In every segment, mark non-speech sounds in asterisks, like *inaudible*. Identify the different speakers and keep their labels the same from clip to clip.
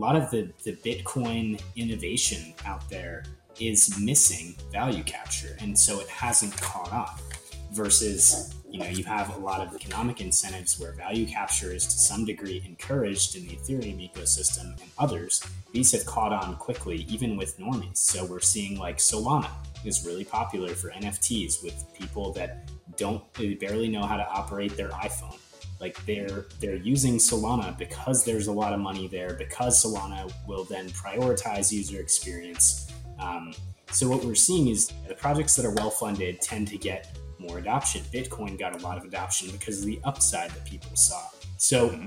Speaker 1: lot of the, the Bitcoin innovation out there is missing value capture. And so it hasn't caught up versus you know you have a lot of economic incentives where value capture is to some degree encouraged in the ethereum ecosystem and others these have caught on quickly even with normies so we're seeing like solana is really popular for nfts with people that don't barely know how to operate their iphone like they're they're using solana because there's a lot of money there because solana will then prioritize user experience um, so what we're seeing is the projects that are well funded tend to get more adoption. Bitcoin got a lot of adoption because of the upside that people saw. So mm-hmm.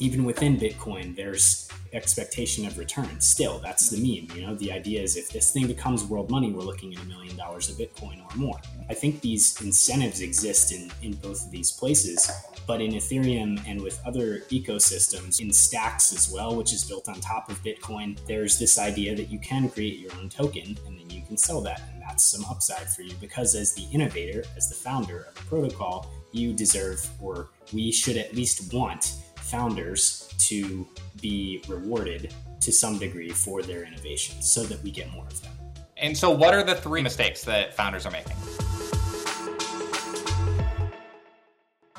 Speaker 1: Even within Bitcoin, there's expectation of return. Still, that's the meme. You know, the idea is if this thing becomes world money, we're looking at a million dollars of Bitcoin or more. I think these incentives exist in, in both of these places, but in Ethereum and with other ecosystems, in Stacks as well, which is built on top of Bitcoin, there's this idea that you can create your own token and then you can sell that And that's some upside for you because as the innovator, as the founder of a protocol, you deserve or we should at least want founders to be rewarded to some degree for their innovations so that we get more of them.
Speaker 2: And so, what are the three mistakes that founders are making?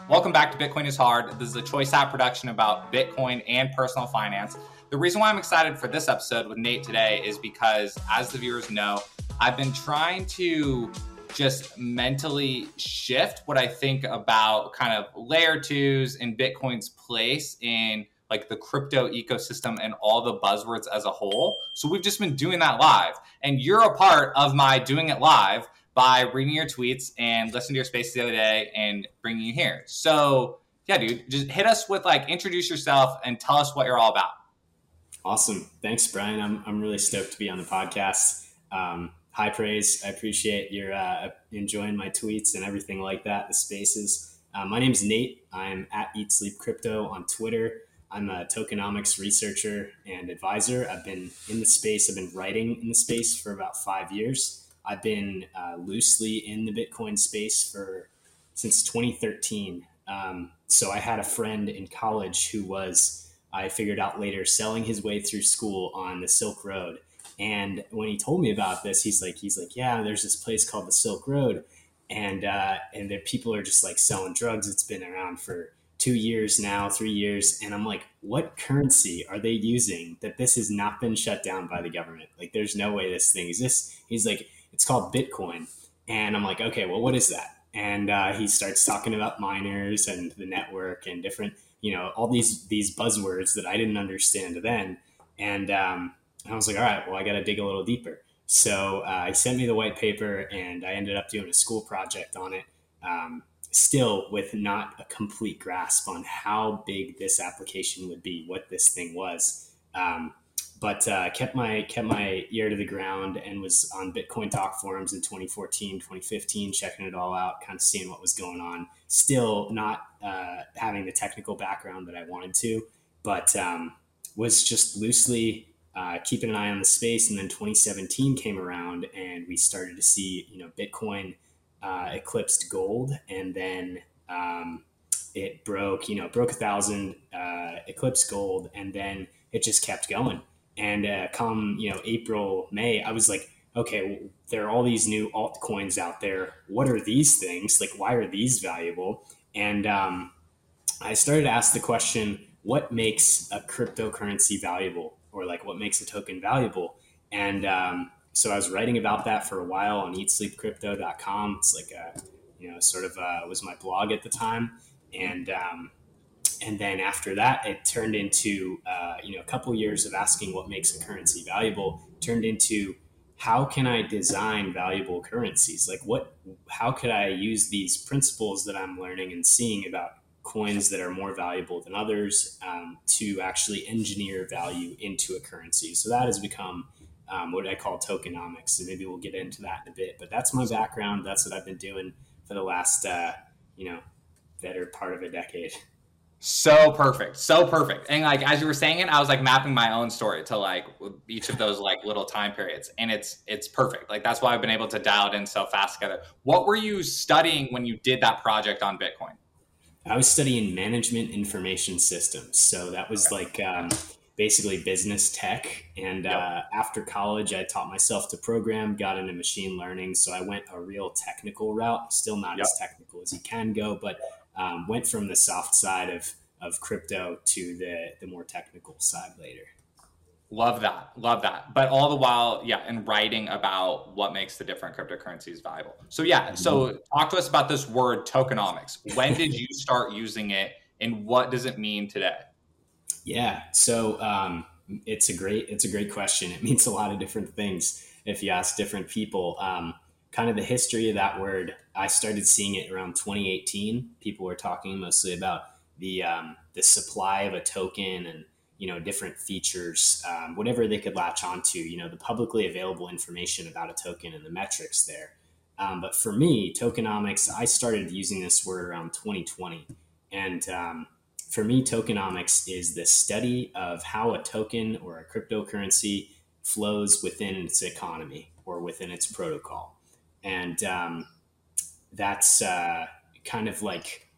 Speaker 2: Welcome back to Bitcoin is Hard. This is a Choice App production about Bitcoin and personal finance. The reason why I'm excited for this episode with Nate today is because, as the viewers know, I've been trying to just mentally shift what I think about kind of layer twos and Bitcoin's place in like the crypto ecosystem and all the buzzwords as a whole. So we've just been doing that live. And you're a part of my doing it live by reading your tweets and listening to your space the other day and bringing you here. So yeah, dude, just hit us with like introduce yourself and tell us what you're all about.
Speaker 1: Awesome. Thanks, Brian. I'm, I'm really stoked to be on the podcast. Um, high praise. I appreciate your uh, enjoying my tweets and everything like that, the spaces. Uh, my name is Nate. I'm at Eat Sleep Crypto on Twitter. I'm a tokenomics researcher and advisor. I've been in the space, I've been writing in the space for about five years. I've been uh, loosely in the Bitcoin space for since 2013. Um, so I had a friend in college who was, I figured out later, selling his way through school on the Silk Road and when he told me about this, he's like, he's like, yeah, there's this place called the Silk Road, and uh, and the people are just like selling drugs. It's been around for two years now, three years, and I'm like, what currency are they using that this has not been shut down by the government? Like, there's no way this thing exists. He's like, it's called Bitcoin, and I'm like, okay, well, what is that? And uh, he starts talking about miners and the network and different, you know, all these these buzzwords that I didn't understand then, and um, and I was like, all right, well, I got to dig a little deeper. So uh, he sent me the white paper, and I ended up doing a school project on it. Um, still with not a complete grasp on how big this application would be, what this thing was. Um, but uh, kept my kept my ear to the ground and was on Bitcoin Talk forums in 2014, 2015, checking it all out, kind of seeing what was going on. Still not uh, having the technical background that I wanted to, but um, was just loosely uh, keeping an eye on the space. And then 2017 came around, and we started to see, you know, Bitcoin uh, eclipsed gold, and then um, it broke, you know, broke a thousand, uh, eclipsed gold, and then it just kept going. And uh, come, you know, April, May, I was like, okay, well, there are all these new altcoins out there. What are these things? Like, why are these valuable? And um, I started to ask the question, what makes a cryptocurrency valuable? Or like what makes a token valuable. And um, so I was writing about that for a while on eatsleepcrypto.com. It's like a, you know, sort of uh, was my blog at the time. And, um, and then after that, it turned into, uh, you know, a couple years of asking what makes a currency valuable turned into how can I design valuable currencies? Like what, how could I use these principles that I'm learning and seeing about coins that are more valuable than others um, to actually engineer value into a currency. So that has become um, what I call tokenomics. And maybe we'll get into that in a bit. But that's my background. That's what I've been doing for the last, uh, you know, better part of a decade.
Speaker 2: So perfect, so perfect. And like as you were saying it, I was like mapping my own story to like each of those like little time periods, and it's it's perfect. Like that's why I've been able to dial it in so fast together. What were you studying when you did that project on Bitcoin?
Speaker 1: I was studying management information systems. So that was like um, basically business tech. And yep. uh, after college, I taught myself to program, got into machine learning. So I went a real technical route, still not yep. as technical as you can go, but um, went from the soft side of, of crypto to the, the more technical side later.
Speaker 2: Love that. Love that. But all the while, yeah, and writing about what makes the different cryptocurrencies viable. So, yeah, so mm-hmm. talk to us about this word tokenomics. When did you start using it and what does it mean today?
Speaker 1: Yeah. So um, it's a great it's a great question. It means a lot of different things if you ask different people. Um, kind of the history of that word. I started seeing it around 2018. People were talking mostly about the um, the supply of a token and you know different features, um, whatever they could latch onto. You know the publicly available information about a token and the metrics there. Um, but for me, tokenomics, I started using this word around 2020, and um, for me, tokenomics is the study of how a token or a cryptocurrency flows within its economy or within its protocol. And um, that's uh, kind of like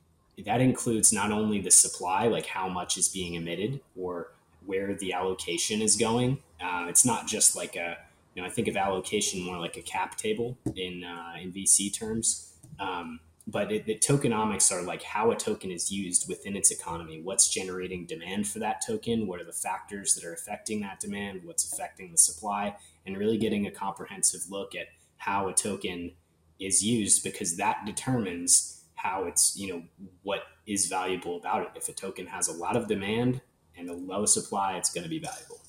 Speaker 1: that includes not only the supply, like how much is being emitted or where the allocation is going. Uh, it's not just like a, you know, I think of allocation more like a cap table in uh, in VC terms. Um, but it, the tokenomics are like how a token is used within its economy what's generating demand for that token what are the factors that are affecting that demand what's affecting the supply and really getting a comprehensive look at how a token is used because that determines how it's you know what is valuable about it if a token has a lot of demand and a low supply it's going to be valuable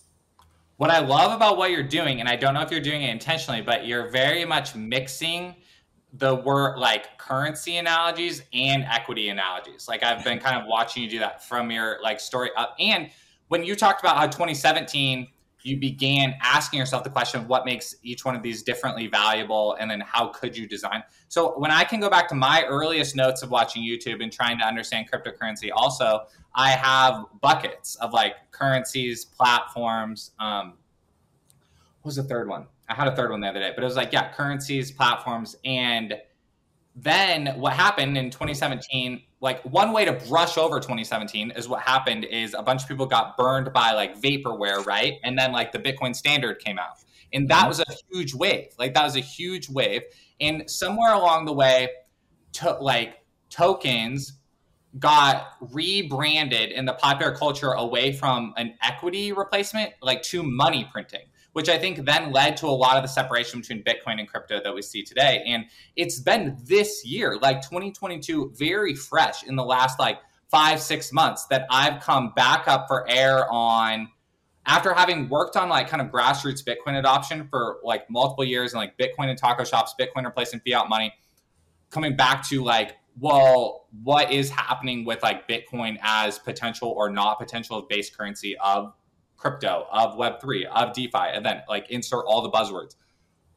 Speaker 2: what i love about what you're doing and i don't know if you're doing it intentionally but you're very much mixing the word like currency analogies and equity analogies. Like I've been kind of watching you do that from your like story up. And when you talked about how 2017 you began asking yourself the question of what makes each one of these differently valuable and then how could you design so when i can go back to my earliest notes of watching youtube and trying to understand cryptocurrency also i have buckets of like currencies platforms um, what was the third one I had a third one the other day, but it was like, yeah, currencies, platforms. And then what happened in 2017, like one way to brush over 2017 is what happened is a bunch of people got burned by like vaporware, right? And then like the Bitcoin standard came out. And that mm-hmm. was a huge wave. Like that was a huge wave. And somewhere along the way, to, like tokens got rebranded in the popular culture away from an equity replacement like to money printing which I think then led to a lot of the separation between Bitcoin and crypto that we see today. And it's been this year, like 2022, very fresh in the last like five, six months that I've come back up for air on after having worked on like kind of grassroots Bitcoin adoption for like multiple years and like Bitcoin and taco shops, Bitcoin replacing fiat money, coming back to like, well, what is happening with like Bitcoin as potential or not potential base currency of crypto, of Web3, of DeFi, and then like insert all the buzzwords.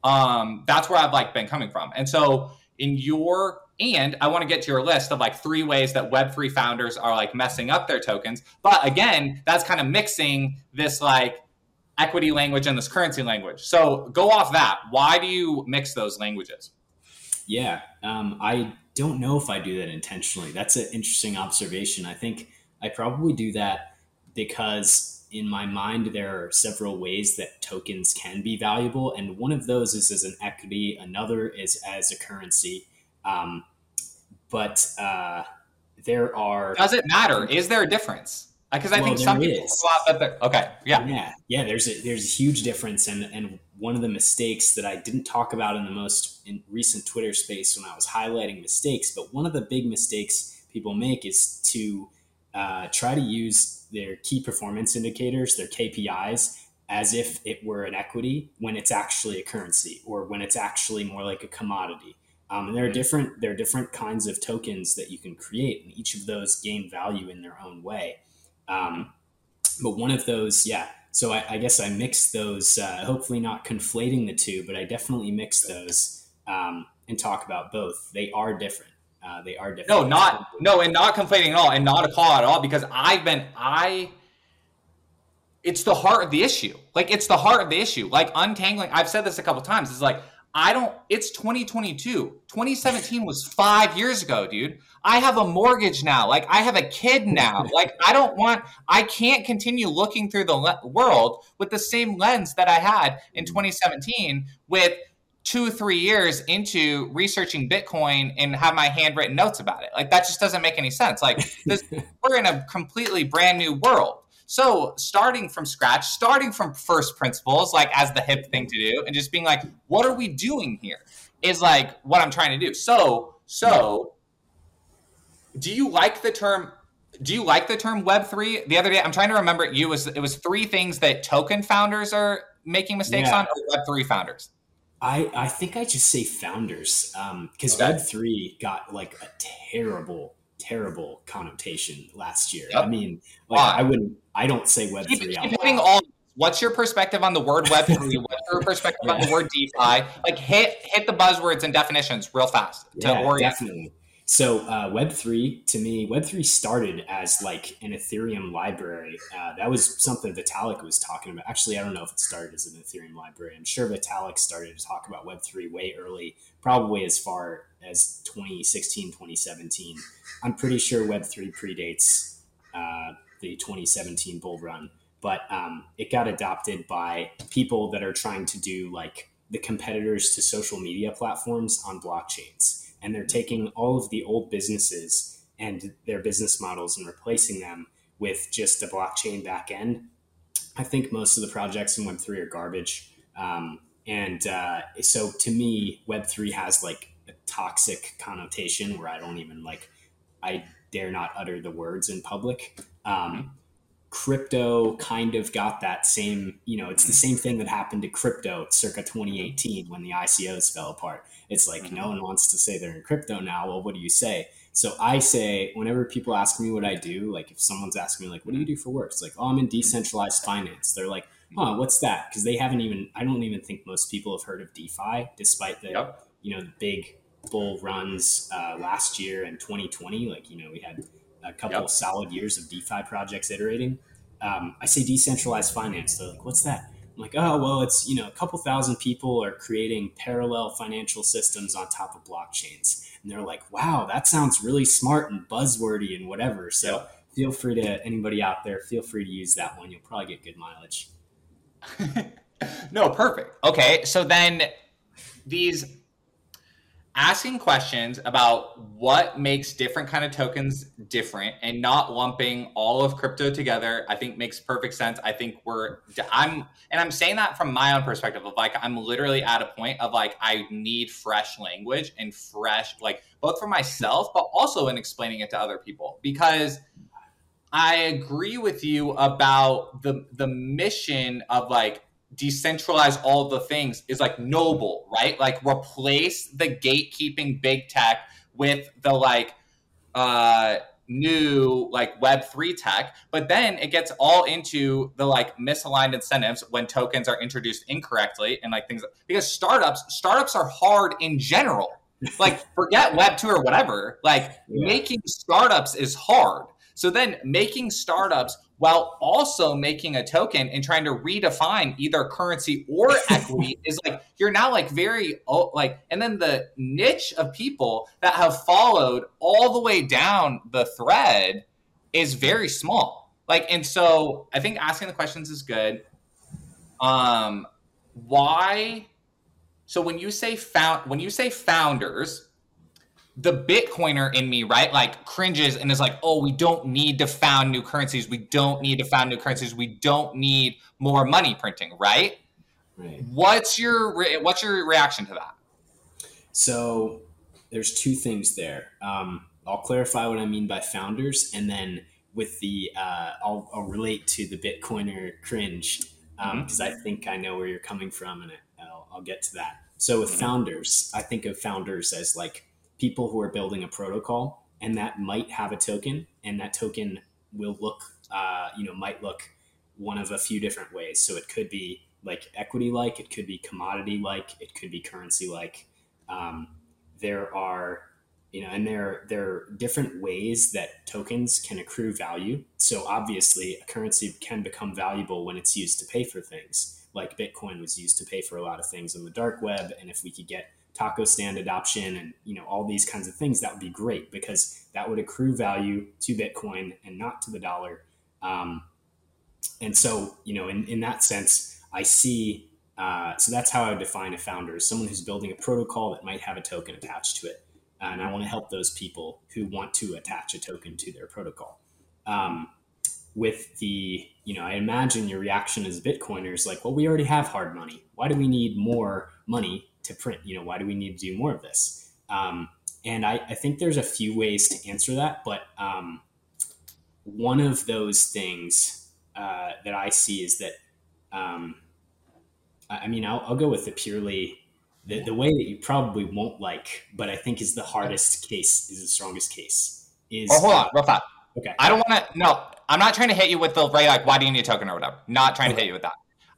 Speaker 2: Um, that's where I've like been coming from. And so in your and I want to get to your list of like three ways that Web3 founders are like messing up their tokens. But again, that's kind of mixing this like equity language and this currency language. So go off that. Why do you mix those languages?
Speaker 1: Yeah, um, I don't know if I do that intentionally. That's an interesting observation. I think I probably do that because in my mind, there are several ways that tokens can be valuable, and one of those is as an equity. Another is as a currency. Um, but uh, there are.
Speaker 2: Does it matter? Is there a difference? Because I well, think some people. Okay. Yeah.
Speaker 1: Yeah. Yeah. There's a there's a huge difference, and and one of the mistakes that I didn't talk about in the most in recent Twitter space when I was highlighting mistakes, but one of the big mistakes people make is to uh, try to use their key performance indicators, their KPIs, as if it were an equity when it's actually a currency or when it's actually more like a commodity. Um, and there are different there are different kinds of tokens that you can create, and each of those gain value in their own way. Um, but one of those, yeah. So I, I guess I mix those. Uh, hopefully, not conflating the two, but I definitely mix those um, and talk about both. They are different. Uh, they are different.
Speaker 2: No, not no, and not complaining at all, and not a call at all because I've been I. It's the heart of the issue. Like it's the heart of the issue. Like untangling. I've said this a couple times. It's like I don't, it's 2022. 2017 was five years ago, dude. I have a mortgage now. Like, I have a kid now. *laughs* Like, I don't want, I can't continue looking through the le- world with the same lens that I had in 2017 with two, three years into researching Bitcoin and have my handwritten notes about it. Like, that just doesn't make any sense. Like, *laughs* this, we're in a completely brand new world. So starting from scratch, starting from first principles, like as the hip thing to do, and just being like, what are we doing here? Is like what I'm trying to do. So, so do you like the term do you like the term web 3 the other day i'm trying to remember it you was it was three things that token founders are making mistakes yeah. on or web 3 founders
Speaker 1: i i think i just say founders um because okay. web 3 got like a terrible terrible connotation last year. Yep. i mean like i wouldn't i don't say web 3 keep, keep
Speaker 2: all what's your perspective on the word web 3 *laughs* what's your perspective yeah. on the word defi? Like hit hit the buzzwords and definitions real fast.
Speaker 1: To yeah, orient definitely so uh, Web3 to me, Web3 started as like an Ethereum library. Uh, that was something Vitalik was talking about. Actually, I don't know if it started as an Ethereum library. I'm sure Vitalik started to talk about Web3 way early, probably as far as 2016, 2017. I'm pretty sure Web3 predates uh, the 2017 bull run, but um, it got adopted by people that are trying to do like the competitors to social media platforms on blockchains and they're taking all of the old businesses and their business models and replacing them with just a blockchain backend. I think most of the projects in Web3 are garbage. Um, and uh, so to me, Web3 has like a toxic connotation where I don't even like, I dare not utter the words in public. Um, crypto kind of got that same, you know, it's the same thing that happened to crypto circa 2018 when the ICOs fell apart. It's like mm-hmm. no one wants to say they're in crypto now. Well, what do you say? So I say whenever people ask me what I do, like if someone's asking me like, what do you do for work? It's like, oh, I'm in decentralized finance. They're like, huh, what's that? Because they haven't even. I don't even think most people have heard of DeFi, despite the yep. you know the big bull runs uh, last year and 2020. Like you know we had a couple yep. solid years of DeFi projects iterating. Um, I say decentralized finance. They're like, what's that? I'm like, oh, well, it's, you know, a couple thousand people are creating parallel financial systems on top of blockchains. And they're like, wow, that sounds really smart and buzzwordy and whatever. So yep. feel free to, anybody out there, feel free to use that one. You'll probably get good mileage. *laughs*
Speaker 2: no, perfect. Okay. So then these asking questions about what makes different kind of tokens different and not lumping all of crypto together i think makes perfect sense. I think we're i'm and i'm saying that from my own perspective of like i'm literally at a point of like i need fresh language and fresh like both for myself but also in explaining it to other people. Because i agree with you about the the mission of like decentralize all the things is like noble, right? Like replace the gatekeeping big tech with the like uh new like web3 tech but then it gets all into the like misaligned incentives when tokens are introduced incorrectly and like things because startups startups are hard in general like forget web2 or whatever like yeah. making startups is hard so then making startups while also making a token and trying to redefine either currency or *laughs* equity is like you're now like very oh, like and then the niche of people that have followed all the way down the thread is very small. Like and so i think asking the questions is good. Um why so when you say found when you say founders the Bitcoiner in me, right, like cringes and is like, oh, we don't need to found new currencies. We don't need to found new currencies. We don't need more money printing, right? Right. What's your what's your reaction to that?
Speaker 1: So there's two things there. Um, I'll clarify what I mean by founders, and then with the uh, I'll, I'll, relate to the Bitcoiner cringe because um, mm-hmm. I think I know where you're coming from, and I'll, I'll get to that. So with mm-hmm. founders, I think of founders as like people who are building a protocol and that might have a token and that token will look uh, you know might look one of a few different ways so it could be like equity like it could be commodity like it could be currency like um, there are you know, and there there are different ways that tokens can accrue value. So obviously, a currency can become valuable when it's used to pay for things, like Bitcoin was used to pay for a lot of things on the dark web. And if we could get taco stand adoption and you know all these kinds of things, that would be great because that would accrue value to Bitcoin and not to the dollar. Um, and so, you know, in, in that sense, I see. Uh, so that's how I would define a founder: someone who's building a protocol that might have a token attached to it, and I want to help those people who want to attach a token to their protocol. Um, with the, you know, I imagine your reaction as Bitcoiners, like, well, we already have hard money. Why do we need more money to print? You know, why do we need to do more of this? Um, and I, I, think there's a few ways to answer that, but um, one of those things uh, that I see is that, um, I mean, I'll, I'll, go with the purely the, the way that you probably won't like, but I think is the hardest case, is the strongest case. Is
Speaker 2: oh, hold on, real fast. Okay. I don't want to. No, I'm not trying to hit you with the right. Like, why do you need a token or whatever? Not trying okay. to hit you with that.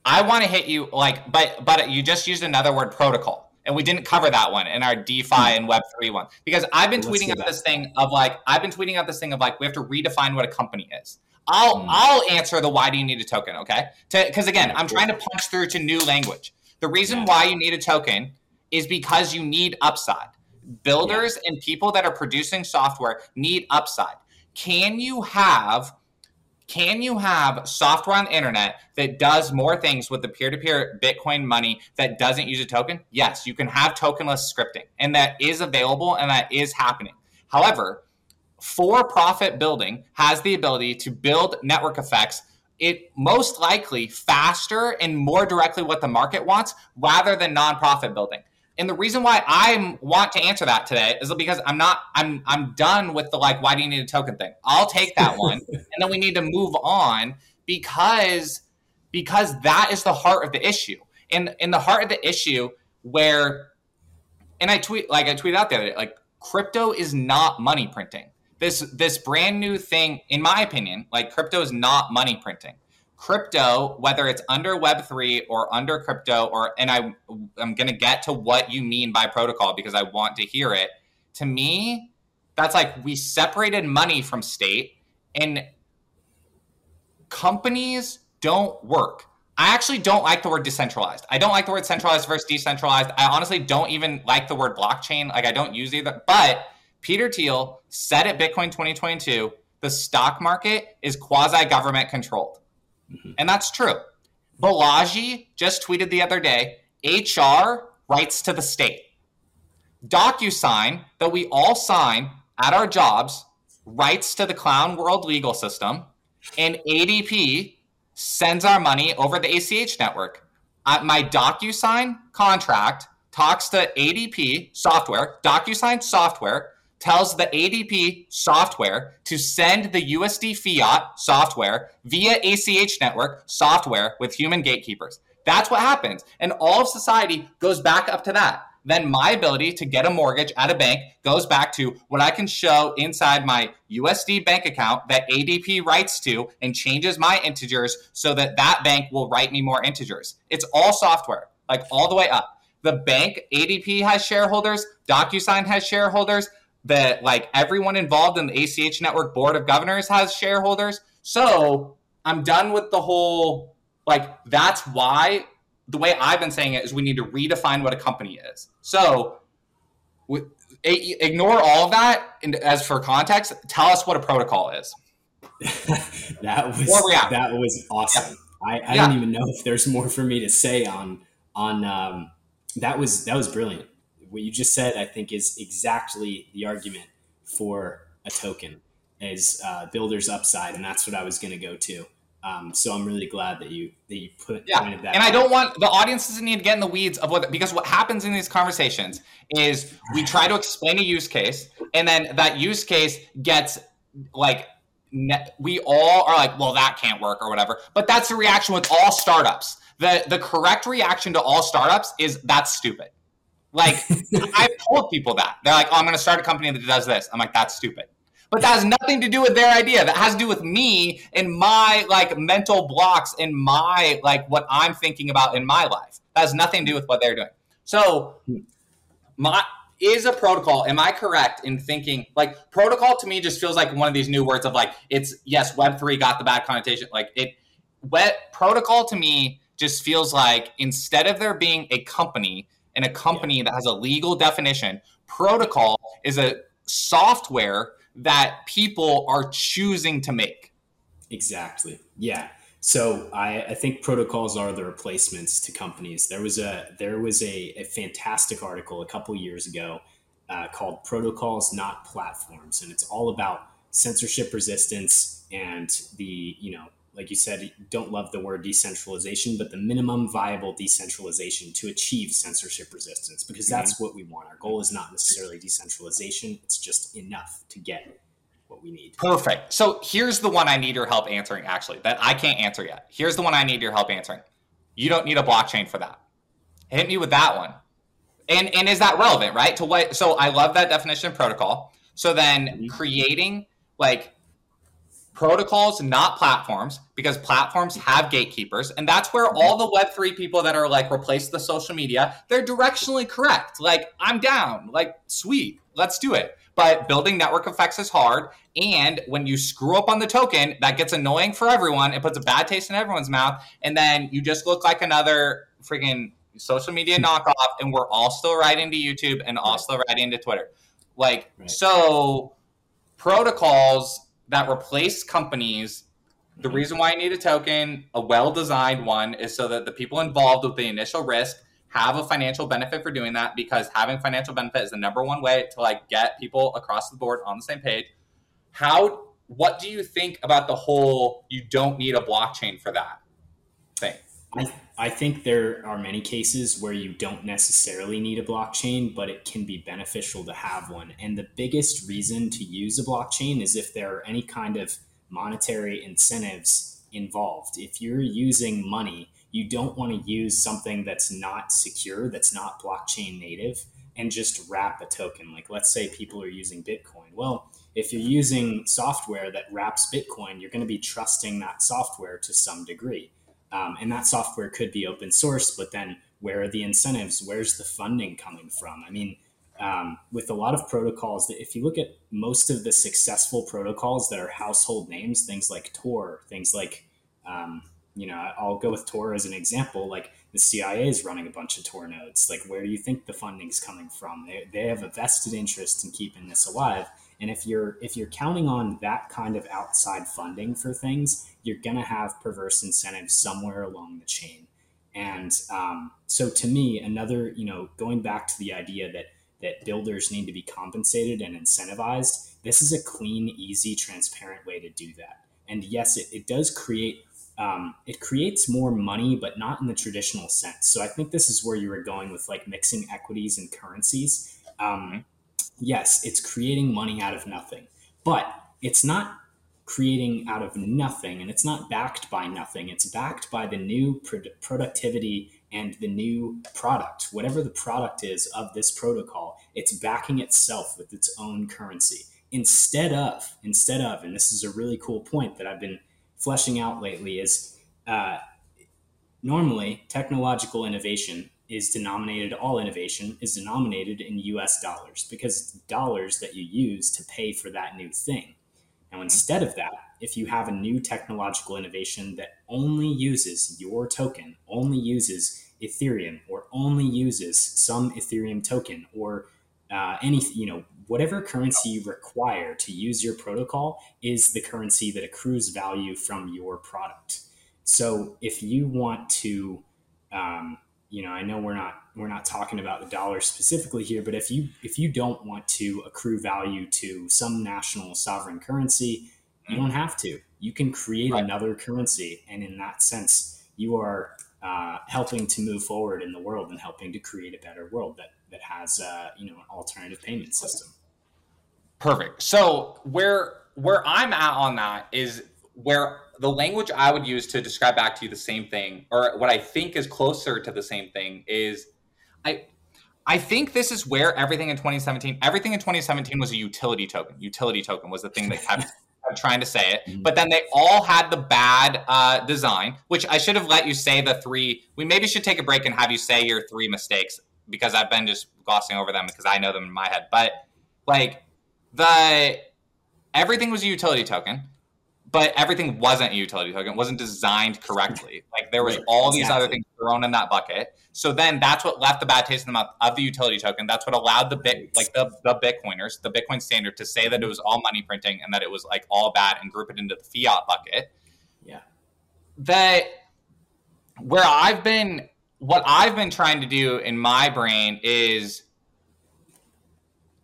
Speaker 2: I want to hit you like, but but you just used another word, protocol, and we didn't cover that one in our DeFi hmm. and Web three one because I've been tweeting out this thing of like I've been tweeting out this thing of like we have to redefine what a company is. I'll mm. I'll answer the why do you need a token, okay? Because again, I'm trying to punch through to new language. The reason why you need a token is because you need upside. Builders yeah. and people that are producing software need upside. Can you have can you have software on the internet that does more things with the peer-to-peer Bitcoin money that doesn't use a token? Yes, you can have tokenless scripting, and that is available and that is happening. However, for profit building has the ability to build network effects it most likely faster and more directly what the market wants rather than nonprofit building. And the reason why I want to answer that today is because I'm not I'm I'm done with the like why do you need a token thing. I'll take that one *laughs* and then we need to move on because because that is the heart of the issue. And in the heart of the issue where and I tweet like I tweeted out the other day like crypto is not money printing this this brand new thing in my opinion like crypto is not money printing crypto whether it's under web3 or under crypto or and i i'm to get to what you mean by protocol because i want to hear it to me that's like we separated money from state and companies don't work I actually don't like the word decentralized. I don't like the word centralized versus decentralized. I honestly don't even like the word blockchain. Like I don't use either. But Peter Thiel said at Bitcoin 2022 the stock market is quasi government controlled. Mm-hmm. And that's true. Balaji just tweeted the other day HR writes to the state. DocuSign, that we all sign at our jobs, writes to the clown world legal system. And ADP sends our money over the ACH network. Uh, my DocuSign contract talks to ADP software, DocuSign software, tells the ADP software to send the USD fiat software via ACH network software with human gatekeepers. That's what happens. And all of society goes back up to that. Then my ability to get a mortgage at a bank goes back to what I can show inside my USD bank account that ADP writes to and changes my integers so that that bank will write me more integers. It's all software, like all the way up. The bank, ADP has shareholders, DocuSign has shareholders, that like everyone involved in the ACH network board of governors has shareholders. So I'm done with the whole like that's why the way I've been saying it is we need to redefine what a company is. So with, ignore all of that and as for context, tell us what a protocol is. *laughs*
Speaker 1: that was that was awesome. Yeah. I, I yeah. don't even know if there's more for me to say on on um, that was that was brilliant what you just said, I think, is exactly the argument for a token as uh, builder's upside, and that's what I was going to go to. Um, so I'm really glad that you that you put
Speaker 2: yeah.
Speaker 1: pointed that.
Speaker 2: And out. I don't want the audience doesn't need to get in the weeds of what because what happens in these conversations is we try to explain a use case, and then that use case gets like we all are like, well, that can't work or whatever. But that's the reaction with all startups. The the correct reaction to all startups is that's stupid. Like I've told people that. They're like, oh, I'm going to start a company that does this. I'm like, that's stupid. But that has nothing to do with their idea. That has to do with me and my like mental blocks and my like what I'm thinking about in my life. That has nothing to do with what they're doing. So my is a protocol. Am I correct in thinking like protocol to me just feels like one of these new words of like it's yes, Web three got the bad connotation. Like it, web protocol to me just feels like instead of there being a company and a company that has a legal definition, protocol is a software that people are choosing to make.
Speaker 1: Exactly. Yeah. So I, I, think protocols are the replacements to companies. There was a there was a, a fantastic article a couple years ago uh, called "Protocols Not Platforms," and it's all about censorship resistance and the you know like you said don't love the word decentralization but the minimum viable decentralization to achieve censorship resistance because that's mm-hmm. what we want our goal is not necessarily decentralization it's just enough to get what we need.
Speaker 2: Perfect. So here's the one I need your help answering, actually, that I can't answer yet. Here's the one I need your help answering. You don't need a blockchain for that. Hit me with that one. And and is that relevant, right? To what so I love that definition of protocol. So then mm-hmm. creating like protocols, not platforms, because platforms have gatekeepers. And that's where all the Web3 people that are like replace the social media, they're directionally correct. Like, I'm down. Like, sweet, let's do it but building network effects is hard. And when you screw up on the token, that gets annoying for everyone. It puts a bad taste in everyone's mouth. And then you just look like another freaking social media hmm. knockoff. And we're all still writing to YouTube and all still writing to Twitter. Like, right. so protocols that replace companies the reason why I need a token, a well designed one, is so that the people involved with the initial risk have a financial benefit for doing that because having financial benefit is the number one way to like get people across the board on the same page. How what do you think about the whole you don't need a blockchain for that thing?
Speaker 1: I think there are many cases where you don't necessarily need a blockchain, but it can be beneficial to have one. And the biggest reason to use a blockchain is if there are any kind of monetary incentives involved. If you're using money you don't want to use something that's not secure, that's not blockchain native, and just wrap a token. Like, let's say people are using Bitcoin. Well, if you're using software that wraps Bitcoin, you're going to be trusting that software to some degree. Um, and that software could be open source, but then where are the incentives? Where's the funding coming from? I mean, um, with a lot of protocols that if you look at most of the successful protocols that are household names, things like Tor, things like um, you know, I'll go with Tor as an example. Like the CIA is running a bunch of Tor nodes. Like, where do you think the funding's coming from? They, they have a vested interest in keeping this alive. And if you're if you're counting on that kind of outside funding for things, you're gonna have perverse incentives somewhere along the chain. And um, so, to me, another you know, going back to the idea that that builders need to be compensated and incentivized, this is a clean, easy, transparent way to do that. And yes, it, it does create um, it creates more money, but not in the traditional sense. So I think this is where you were going with like mixing equities and currencies. Um, yes, it's creating money out of nothing, but it's not creating out of nothing and it's not backed by nothing. It's backed by the new pro- productivity and the new product, whatever the product is of this protocol, it's backing itself with its own currency instead of, instead of, and this is a really cool point that I've been fleshing out lately is uh, normally technological innovation is denominated all innovation is denominated in US dollars because it's dollars that you use to pay for that new thing. Now instead of that, if you have a new technological innovation that only uses your token, only uses Ethereum or only uses some Ethereum token or uh, any you know whatever currency you require to use your protocol is the currency that accrues value from your product. So if you want to, um, you know, I know we're not we're not talking about the dollar specifically here, but if you if you don't want to accrue value to some national sovereign currency, you don't have to. You can create right. another currency, and in that sense, you are uh, helping to move forward in the world and helping to create a better world that that has uh, you know an alternative payment system.
Speaker 2: Perfect. So where where I'm at on that is where the language I would use to describe back to you the same thing, or what I think is closer to the same thing, is I I think this is where everything in 2017, everything in 2017 was a utility token. Utility token was the thing that *laughs* kept trying to say it, mm-hmm. but then they all had the bad uh, design, which I should have let you say the three. We maybe should take a break and have you say your three mistakes because I've been just glossing over them because I know them in my head. But like the everything was a utility token, but everything wasn't a utility token. It wasn't designed correctly. Like there was right. all these exactly. other things thrown in that bucket. So then that's what left the bad taste in the mouth of the utility token. That's what allowed the bit like the, the Bitcoiners, the Bitcoin standard to say that it was all money printing and that it was like all bad and group it into the fiat bucket.
Speaker 1: Yeah.
Speaker 2: That where I've been what I've been trying to do in my brain is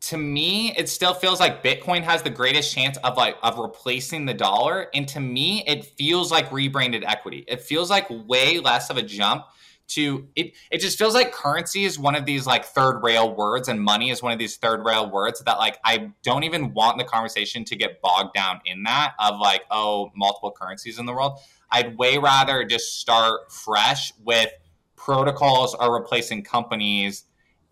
Speaker 2: to me it still feels like bitcoin has the greatest chance of like of replacing the dollar. And to me it feels like rebranded equity. It feels like way less of a jump to it it just feels like currency is one of these like third rail words and money is one of these third rail words that like I don't even want the conversation to get bogged down in that of like oh multiple currencies in the world. I'd way rather just start fresh with protocols are replacing companies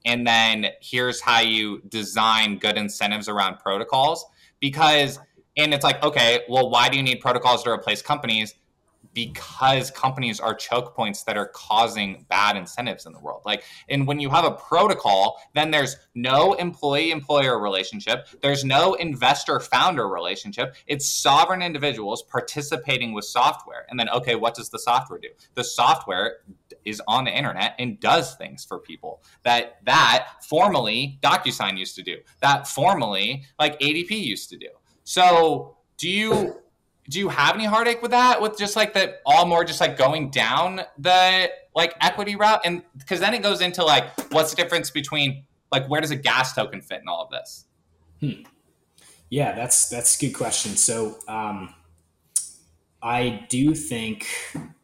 Speaker 2: and then here's how you design good incentives around protocols. Because and it's like okay well why do you need protocols to replace companies because companies are choke points that are causing bad incentives in the world. Like, and when you have a protocol, then there's no employee employer relationship, there's no investor founder relationship. It's sovereign individuals participating with software. And then, okay, what does the software do? The software is on the internet and does things for people that that formally DocuSign used to do, that formally like ADP used to do. So, do you do you have any heartache with that? With just like the all more just like going down the like equity route? And because then it goes into like what's the difference between like where does a gas token fit in all of this?
Speaker 1: Hmm. yeah that's that's a good question. So um i do think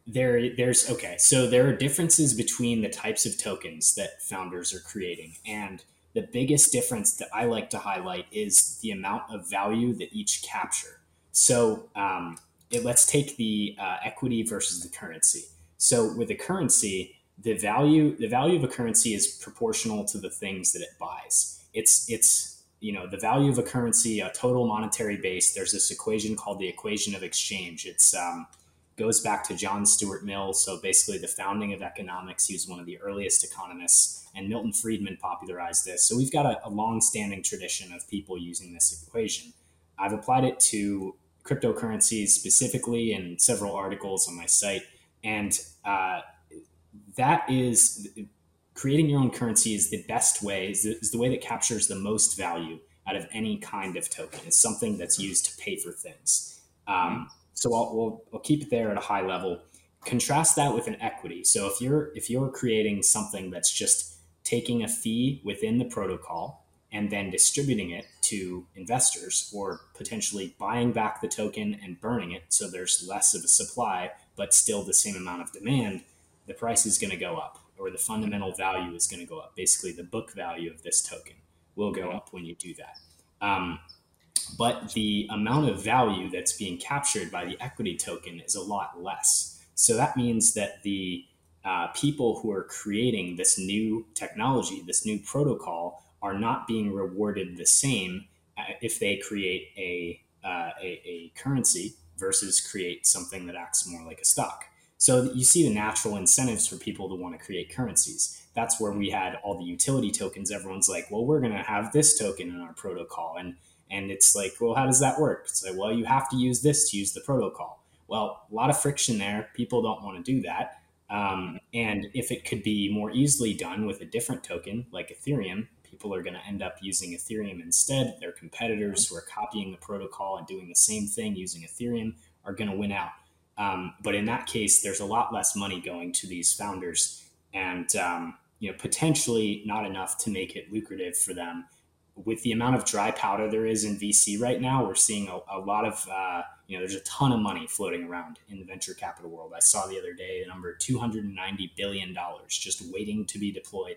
Speaker 1: there there's okay so there are differences between the types of tokens that founders are creating. And the biggest difference that i like to highlight is the amount of value that each capture so um, it, let's take the uh, equity versus the currency. So with the currency, the value the value of a currency is proportional to the things that it buys. It's it's you know the value of a currency, a total monetary base. There's this equation called the equation of exchange. It's um, goes back to John Stuart Mill. So basically, the founding of economics. He was one of the earliest economists, and Milton Friedman popularized this. So we've got a, a long-standing tradition of people using this equation. I've applied it to cryptocurrencies specifically in several articles on my site. And uh, that is creating your own currency is the best way, is the, is the way that captures the most value out of any kind of token. It's something that's used to pay for things. Um, so I'll, we'll, I'll keep it there at a high level. Contrast that with an equity. So if you're if you're creating something that's just taking a fee within the protocol and then distributing it to investors or potentially buying back the token and burning it so there's less of a supply but still the same amount of demand the price is going to go up or the fundamental value is going to go up. Basically the book value of this token will go up when you do that. Um, but the amount of value that's being captured by the equity token is a lot less. So that means that the uh, people who are creating this new technology this new protocol are not being rewarded the same uh, if they create a, uh, a, a, currency versus create something that acts more like a stock. So you see the natural incentives for people to want to create currencies. That's where we had all the utility tokens. Everyone's like, well, we're going to have this token in our protocol. And, and it's like, well, how does that work? It's like, well, you have to use this to use the protocol. Well, a lot of friction there. People don't want to do that. Um, and if it could be more easily done with a different token like Ethereum, people are going to end up using Ethereum instead. Their competitors who are copying the protocol and doing the same thing using Ethereum are going to win out. Um, but in that case, there's a lot less money going to these founders, and um, you know potentially not enough to make it lucrative for them. With the amount of dry powder there is in VC right now, we're seeing a, a lot of uh, you know there's a ton of money floating around in the venture capital world. I saw the other day the number 290 billion dollars just waiting to be deployed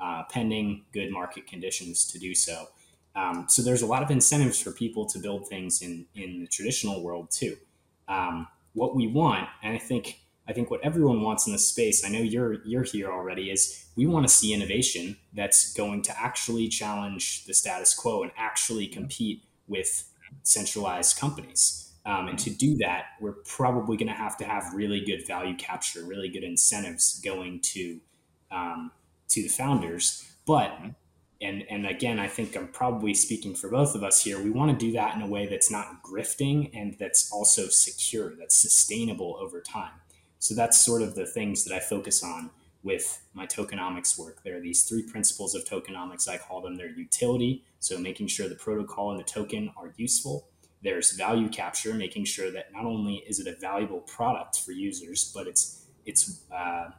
Speaker 1: uh, pending good market conditions to do so. Um, so there's a lot of incentives for people to build things in in the traditional world too. Um, what we want, and I think I think what everyone wants in this space, I know you're you're here already, is we want to see innovation that's going to actually challenge the status quo and actually compete with centralized companies. Um, and to do that, we're probably going to have to have really good value capture, really good incentives going to um, to the founders. But mm-hmm. and and again, I think I'm probably speaking for both of us here. We want to do that in a way that's not grifting and that's also secure, that's sustainable over time. So that's sort of the things that I focus on with my tokenomics work. There are these three principles of tokenomics. I call them their utility, so making sure the protocol and the token are useful. There's value capture, making sure that not only is it a valuable product for users, but it's it's uh,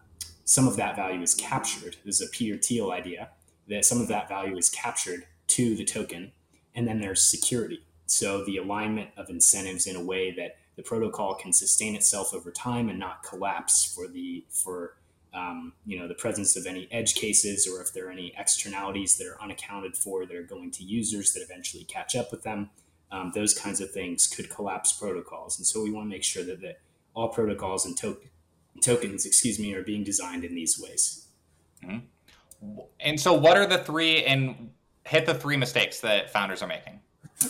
Speaker 1: some of that value is captured. This is a Peter Thiel idea that some of that value is captured to the token, and then there's security. So the alignment of incentives in a way that the protocol can sustain itself over time and not collapse for the for um, you know the presence of any edge cases or if there are any externalities that are unaccounted for that are going to users that eventually catch up with them um, those kinds of things could collapse protocols and so we want to make sure that, that all protocols and to- tokens excuse me are being designed in these ways
Speaker 2: mm-hmm. and so what are the three and hit the three mistakes that founders are making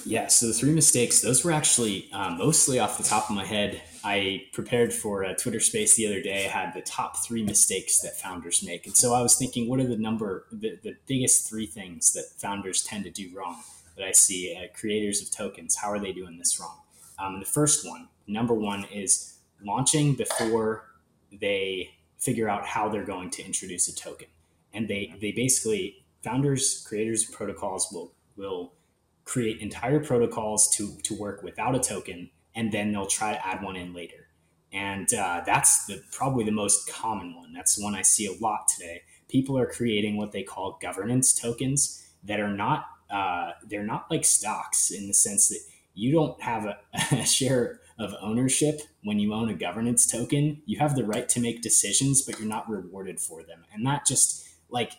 Speaker 1: yeah, so the three mistakes, those were actually uh, mostly off the top of my head. I prepared for a Twitter space the other day. I had the top three mistakes that founders make. And so I was thinking, what are the number, the, the biggest three things that founders tend to do wrong that I see uh, creators of tokens? How are they doing this wrong? Um, the first one, number one, is launching before they figure out how they're going to introduce a token. And they, they basically, founders, creators protocols will, will create entire protocols to to work without a token, and then they'll try to add one in later. And uh, that's the, probably the most common one. That's the one I see a lot today. People are creating what they call governance tokens that are not uh, they're not like stocks in the sense that you don't have a, *laughs* a share of ownership when you own a governance token. You have the right to make decisions, but you're not rewarded for them. And that just like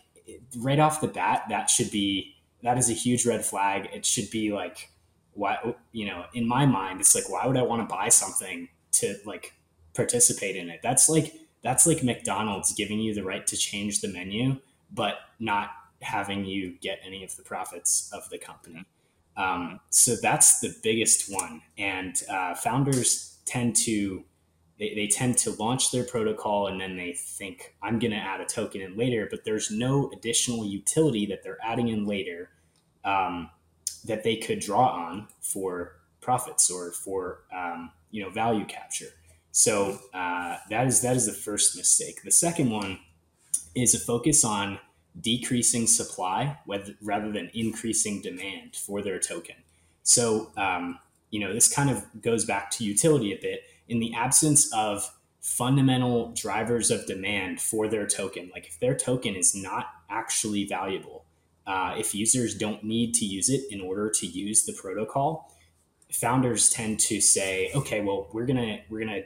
Speaker 1: right off the bat, that should be that is a huge red flag. It should be like, why, you know, in my mind, it's like, why would I want to buy something to like participate in it? That's like, that's like McDonald's giving you the right to change the menu, but not having you get any of the profits of the company. Um, so that's the biggest one. And uh, founders tend to they, they tend to launch their protocol and then they think i'm going to add a token in later but there's no additional utility that they're adding in later um, that they could draw on for profits or for um, you know value capture so uh, that is that is the first mistake the second one is a focus on decreasing supply rather than increasing demand for their token. So um, you know this kind of goes back to utility a bit. In the absence of fundamental drivers of demand for their token, like if their token is not actually valuable, uh, if users don't need to use it in order to use the protocol, founders tend to say, okay, well, we're gonna we're gonna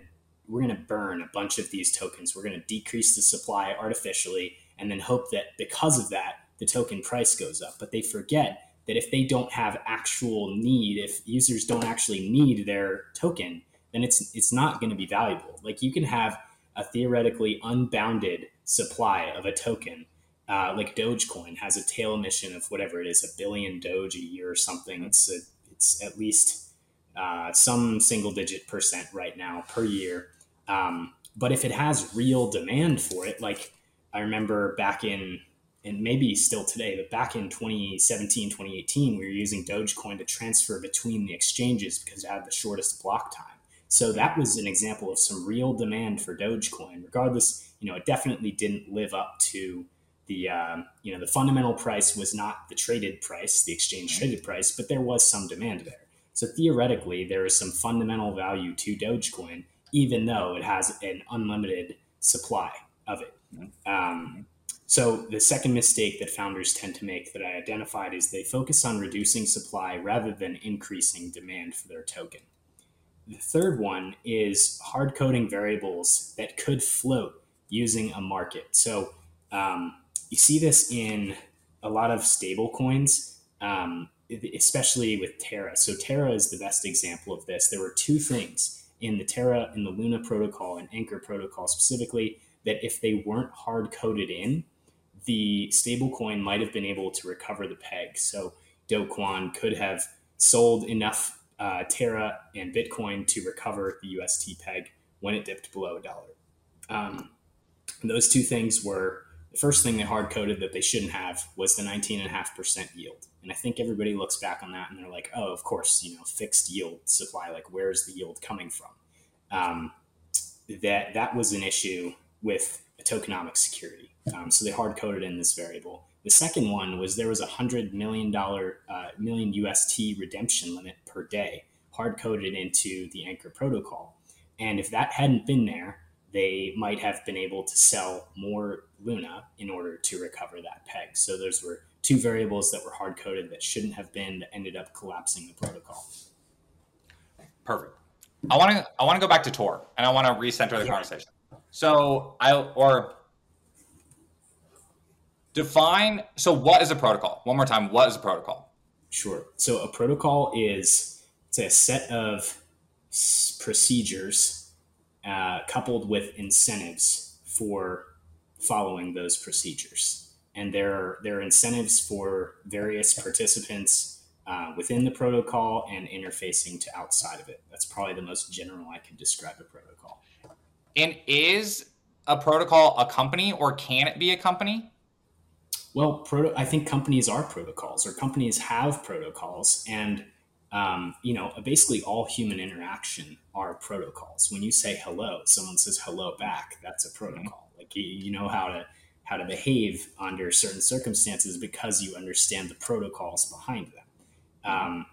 Speaker 1: we're gonna burn a bunch of these tokens. We're gonna decrease the supply artificially, and then hope that because of that, the token price goes up. But they forget that if they don't have actual need, if users don't actually need their token, then it's it's not going to be valuable. Like you can have a theoretically unbounded supply of a token, uh, like Dogecoin has a tail emission of whatever it is, a billion Doge a year or something. It's a, it's at least uh, some single digit percent right now per year. Um, but if it has real demand for it, like I remember back in and maybe still today, but back in 2017, 2018, we were using Dogecoin to transfer between the exchanges because it had the shortest block time. So that was an example of some real demand for Dogecoin. Regardless, you know, it definitely didn't live up to the um, you know the fundamental price was not the traded price, the exchange traded price, but there was some demand there. So theoretically, there is some fundamental value to Dogecoin, even though it has an unlimited supply of it. Um, so the second mistake that founders tend to make that I identified is they focus on reducing supply rather than increasing demand for their token. The third one is hard coding variables that could float using a market. So um, you see this in a lot of stable coins, um, especially with Terra. So Terra is the best example of this. There were two things in the Terra, in the Luna protocol and Anchor protocol specifically, that if they weren't hard coded in, the stablecoin might have been able to recover the peg. So Do Kwon could have sold enough uh, Terra and Bitcoin to recover the UST peg when it dipped below a dollar. Um, those two things were the first thing they hard coded that they shouldn't have was the 19.5% yield. And I think everybody looks back on that and they're like, oh, of course, you know, fixed yield supply, like where's the yield coming from? Um, that that was an issue with tokenomic security. Um, so they hard coded in this variable. The second one was there was a hundred million dollar uh, million UST redemption limit per day, hard coded into the Anchor protocol. And if that hadn't been there, they might have been able to sell more Luna in order to recover that peg. So those were two variables that were hard coded that shouldn't have been that ended up collapsing the protocol.
Speaker 2: Perfect. I want to I want to go back to Tor and I want to recenter the yeah. conversation. So I or define so what is a protocol? One more time, what is a protocol?
Speaker 1: Sure. So a protocol is it's a set of procedures uh, coupled with incentives for following those procedures. And there are, there are incentives for various participants uh, within the protocol and interfacing to outside of it. That's probably the most general I can describe a protocol.
Speaker 2: And is a protocol a company or can it be a company?
Speaker 1: Well, proto- I think companies are protocols or companies have protocols. And um, you know, basically all human interaction are protocols. When you say hello, someone says hello back. That's a protocol. Mm-hmm. Like you, you know how to how to behave under certain circumstances because you understand the protocols behind them. Um,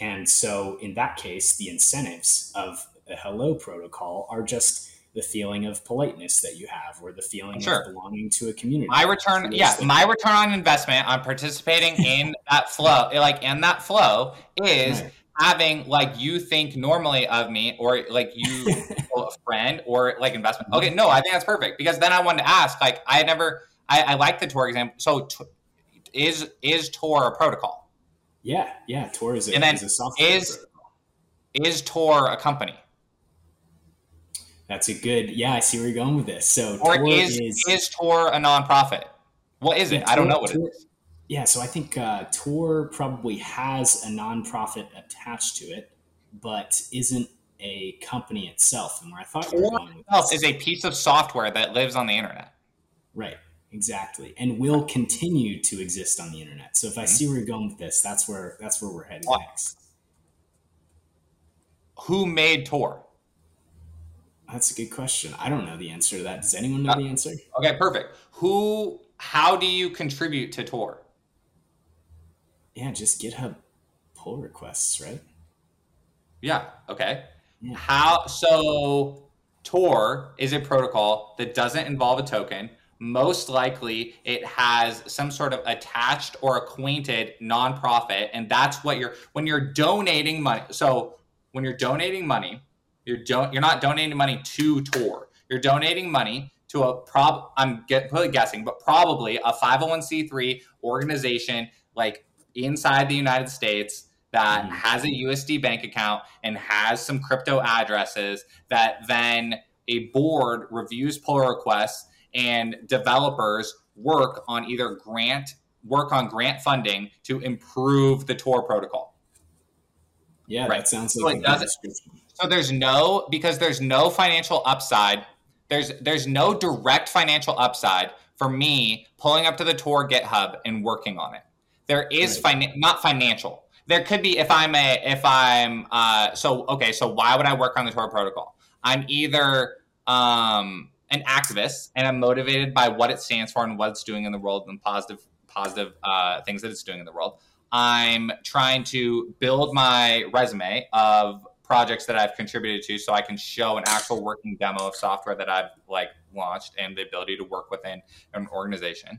Speaker 1: and so, in that case, the incentives of a hello protocol are just the feeling of politeness that you have or the feeling sure. of belonging to a community.
Speaker 2: My return, yeah, my return on investment on participating in *laughs* that flow, like in that flow is right. having like you think normally of me or like you *laughs* a friend or like investment. Okay, no, I think that's perfect because then I wanted to ask, like I never I, I like the Tor example. So t- is is Tor a protocol?
Speaker 1: Yeah, yeah, Tor is a, and then is a software
Speaker 2: is. Is Tor a company?
Speaker 1: That's a good. Yeah, I see where you're going with this. So,
Speaker 2: or Tor is, is is Tor a nonprofit? What is it? Tor, I don't know what Tor, it is.
Speaker 1: Yeah, so I think uh, Tor probably has a nonprofit attached to it, but isn't a company itself. And where I thought
Speaker 2: Tor itself is a piece of software that lives on the internet.
Speaker 1: Right. Exactly, and will continue to exist on the internet. So if I mm-hmm. see where you're going with this, that's where that's where we're heading next.
Speaker 2: Who made Tor?
Speaker 1: That's a good question. I don't know the answer to that. Does anyone know uh, the answer?
Speaker 2: Okay, perfect. Who? How do you contribute to Tor?
Speaker 1: Yeah, just GitHub pull requests, right?
Speaker 2: Yeah. Okay. Yeah. How? So Tor is a protocol that doesn't involve a token. Most likely, it has some sort of attached or acquainted nonprofit, and that's what you're when you're donating money. So when you're donating money, you're don't you're not donating money to Tor. You're donating money to a prob I'm get, guessing, but probably a 501c3 organization like inside the United States that mm. has a USD bank account and has some crypto addresses that then a board reviews pull requests and developers work on either grant work on grant funding to improve the Tor protocol.
Speaker 1: Yeah, right. that sounds like so.
Speaker 2: So there's no because there's no financial upside. There's there's no direct financial upside for me pulling up to the Tor GitHub and working on it. There is right. fin- not financial. There could be if I'm a if I'm uh so okay, so why would I work on the Tor protocol? I'm either um an activist and I'm motivated by what it stands for and what it's doing in the world and positive positive uh, things that it's doing in the world. I'm trying to build my resume of projects that I've contributed to so I can show an actual working demo of software that I've like launched and the ability to work within an organization.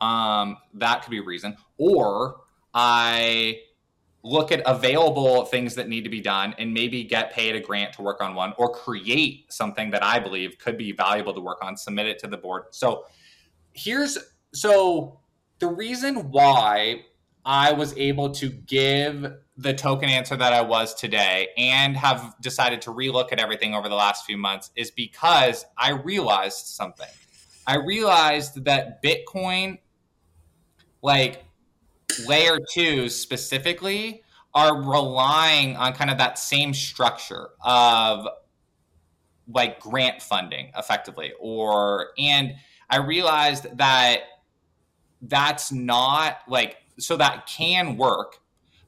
Speaker 2: Um, that could be a reason. Or I look at available things that need to be done and maybe get paid a grant to work on one or create something that I believe could be valuable to work on, submit it to the board. So here's so the reason why I was able to give the token answer that I was today and have decided to relook at everything over the last few months is because I realized something. I realized that Bitcoin, like layer two specifically, are relying on kind of that same structure of like grant funding effectively or and I realized that that's not like so that can work,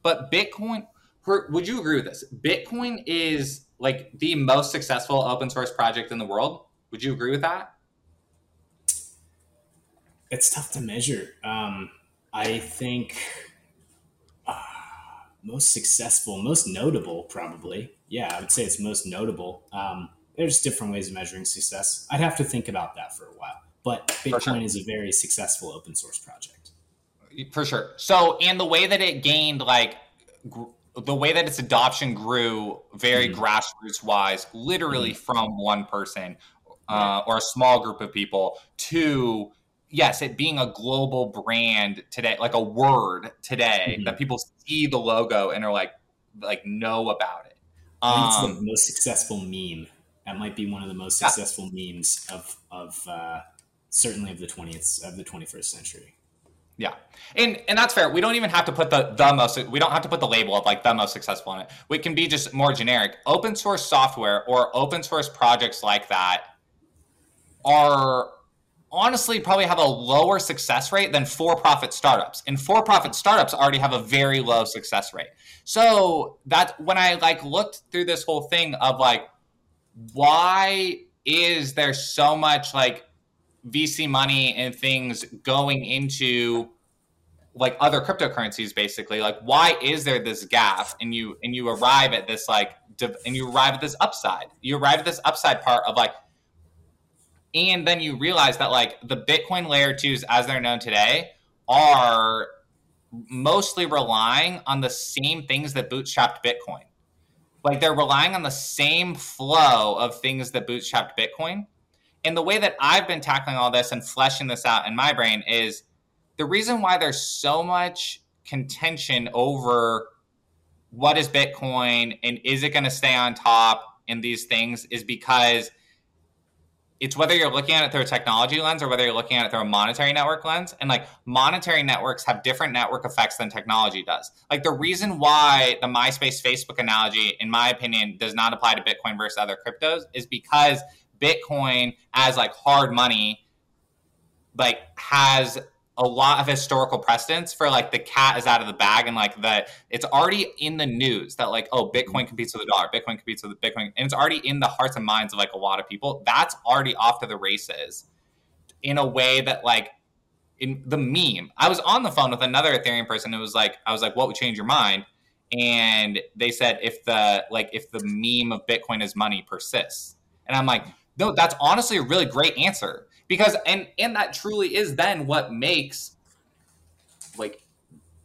Speaker 2: but Bitcoin. Would you agree with this? Bitcoin is like the most successful open source project in the world. Would you agree with that?
Speaker 1: It's tough to measure. Um, I think uh, most successful, most notable, probably. Yeah, I would say it's most notable. Um, there's different ways of measuring success. I'd have to think about that for a while. But Bitcoin sure. is a very successful open source project.
Speaker 2: For sure. So, and the way that it gained, like, gr- the way that its adoption grew very mm-hmm. grassroots wise, literally mm-hmm. from one person uh, or a small group of people to yes, it being a global brand today, like a word today mm-hmm. that people see the logo and are like, like know about it.
Speaker 1: Um, it's the um, most successful meme. That might be one of the most successful yeah. memes of of uh, certainly of the twentieth of the twenty first century.
Speaker 2: Yeah, and and that's fair. We don't even have to put the the most. We don't have to put the label of like the most successful in it. We can be just more generic. Open source software or open source projects like that are honestly probably have a lower success rate than for-profit startups and for-profit startups already have a very low success rate so that when i like looked through this whole thing of like why is there so much like vc money and things going into like other cryptocurrencies basically. Like why is there this gap and you and you arrive at this like and you arrive at this upside? You arrive at this upside part of like and then you realize that like the bitcoin layer 2s as they're known today are mostly relying on the same things that bootstrapped bitcoin. Like they're relying on the same flow of things that bootstrapped bitcoin and the way that i've been tackling all this and fleshing this out in my brain is the reason why there's so much contention over what is bitcoin and is it going to stay on top in these things is because it's whether you're looking at it through a technology lens or whether you're looking at it through a monetary network lens. And like monetary networks have different network effects than technology does. Like the reason why the MySpace Facebook analogy, in my opinion, does not apply to Bitcoin versus other cryptos is because Bitcoin as like hard money like has a lot of historical precedence for like the cat is out of the bag and like the it's already in the news that like oh bitcoin competes with the dollar bitcoin competes with the bitcoin and it's already in the hearts and minds of like a lot of people. That's already off to the races in a way that like in the meme. I was on the phone with another ethereum person who was like i was like what would change your mind? And they said if the like if the meme of bitcoin as money persists. And i'm like no that's honestly a really great answer. Because and and that truly is then what makes like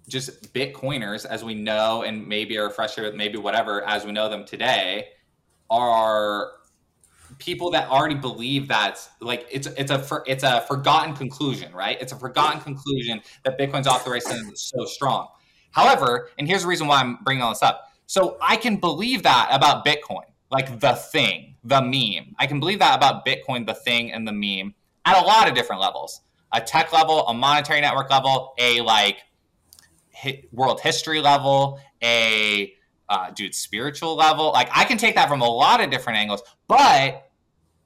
Speaker 2: just bitcoiners as we know and maybe are frustrated with maybe whatever as we know them today are people that already believe that like it's it's a for, it's a forgotten conclusion right? It's a forgotten conclusion that bitcoin's the race and so strong. However and here's the reason why i'm bringing all this up. So i can believe that about bitcoin like the thing the meme i can believe that about bitcoin the thing and the meme at a lot of different levels a tech level, a monetary network level, a like world history level, a uh, dude spiritual level. Like I can take that from a lot of different angles, but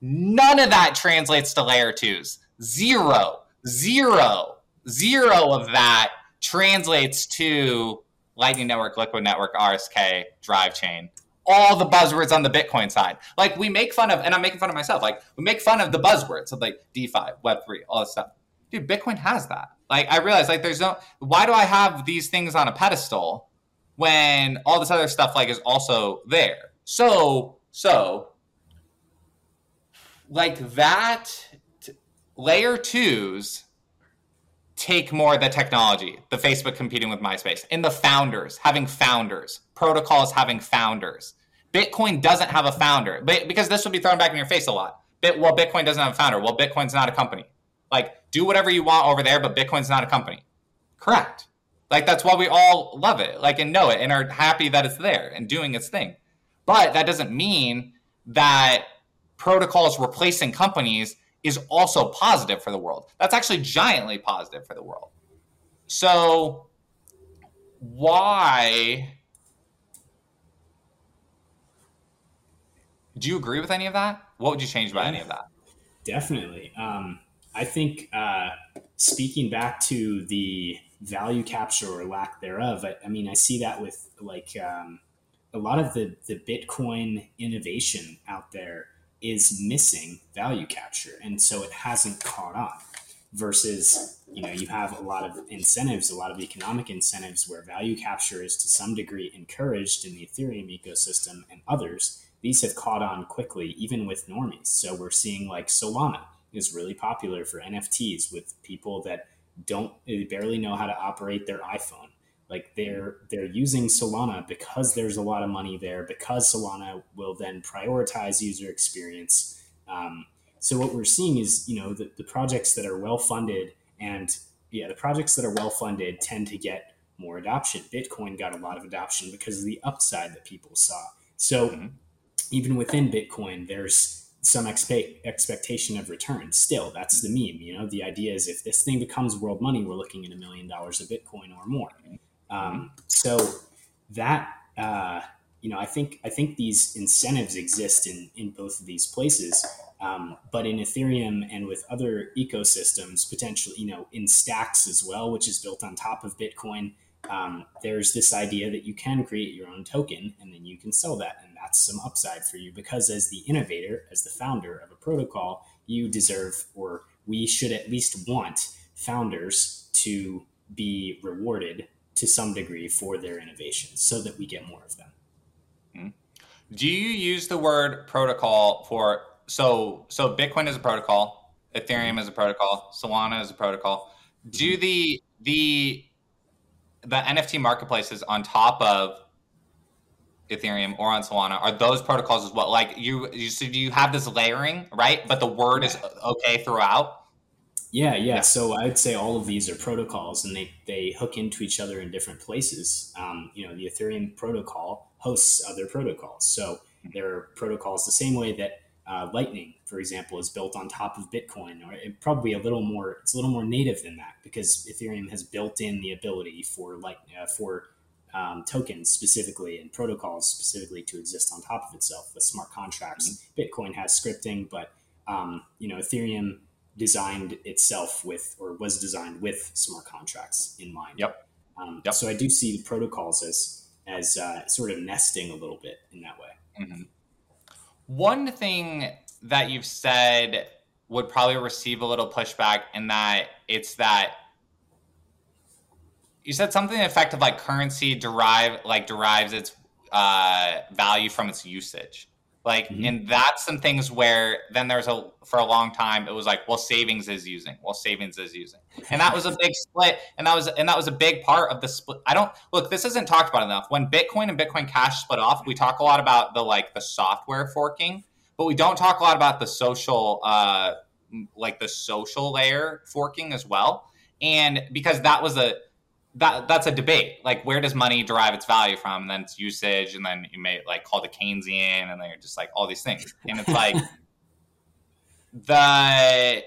Speaker 2: none of that translates to layer twos. Zero, zero, zero of that translates to Lightning Network, Liquid Network, RSK, Drive Chain all the buzzwords on the Bitcoin side. Like we make fun of, and I'm making fun of myself. Like we make fun of the buzzwords of like DeFi, Web three, all this stuff. Dude, Bitcoin has that. Like I realize, like there's no. Why do I have these things on a pedestal when all this other stuff like is also there? So so like that layer twos take more of the technology, the Facebook competing with MySpace, and the founders having founders, protocols having founders. Bitcoin doesn't have a founder, but because this will be thrown back in your face a lot. Bit, well, Bitcoin doesn't have a founder. Well, Bitcoin's not a company. Like, do whatever you want over there, but Bitcoin's not a company. Correct. Like that's why we all love it, like and know it, and are happy that it's there and doing its thing. But that doesn't mean that protocols replacing companies is also positive for the world. That's actually giantly positive for the world. So, why do you agree with any of that? What would you change by any of that?
Speaker 1: Definitely. Um, I think uh, speaking back to the value capture or lack thereof, I, I mean, I see that with like um, a lot of the the Bitcoin innovation out there is missing value capture, and so it hasn't caught on. Versus, you know, you have a lot of incentives, a lot of economic incentives where value capture is to some degree encouraged in the Ethereum ecosystem, and others these have caught on quickly, even with normies. So we're seeing like Solana is really popular for NFTs with people that don't barely know how to operate their iPhone like they're they're using solana because there's a lot of money there because solana will then prioritize user experience. Um, so what we're seeing is you know the, the projects that are well funded and yeah the projects that are well funded tend to get more adoption. Bitcoin got a lot of adoption because of the upside that people saw. So mm-hmm. even within bitcoin there's some expe- expectation of return still. That's the meme you know? The idea is if this thing becomes world money we're looking at a million dollars of bitcoin or more um, so that uh, you know, I think I think these incentives exist in in both of these places. Um, but in Ethereum and with other ecosystems, potentially, you know, in Stacks as well, which is built on top of Bitcoin, um, there's this idea that you can create your own token and then you can sell that, and that's some upside for you because as the innovator, as the founder of a protocol, you deserve, or we should at least want founders to be rewarded to some degree for their innovations so that we get more of them.
Speaker 2: Hmm. Do you use the word protocol for so so Bitcoin is a protocol, Ethereum is a protocol, Solana is a protocol. Do the the the NFT marketplaces on top of Ethereum or on Solana are those protocols as well? Like you you so do you have this layering, right? But the word is okay throughout.
Speaker 1: Yeah, yeah. So I'd say all of these are protocols, and they they hook into each other in different places. Um, you know, the Ethereum protocol hosts other protocols, so there are protocols the same way that uh, Lightning, for example, is built on top of Bitcoin, or it, probably a little more. It's a little more native than that because Ethereum has built in the ability for like uh, for um, tokens specifically and protocols specifically to exist on top of itself with smart contracts. Mm-hmm. Bitcoin has scripting, but um, you know, Ethereum designed itself with or was designed with smart contracts in mind.
Speaker 2: Yep.
Speaker 1: Um, yep. So I do see the protocols as as uh, sort of nesting a little bit in that way. Mm-hmm.
Speaker 2: One thing that you've said would probably receive a little pushback in that it's that you said something effective like currency derive like derives its uh, value from its usage like, mm-hmm. and that's some things where then there's a for a long time it was like, well, savings is using, well, savings is using, and that was a big split, and that was and that was a big part of the split. I don't look, this isn't talked about enough. When Bitcoin and Bitcoin Cash split off, we talk a lot about the like the software forking, but we don't talk a lot about the social, uh, like the social layer forking as well, and because that was a that that's a debate. Like, where does money derive its value from? And then it's usage, and then you may like call the Keynesian, and then you're just like all these things. And it's like *laughs* the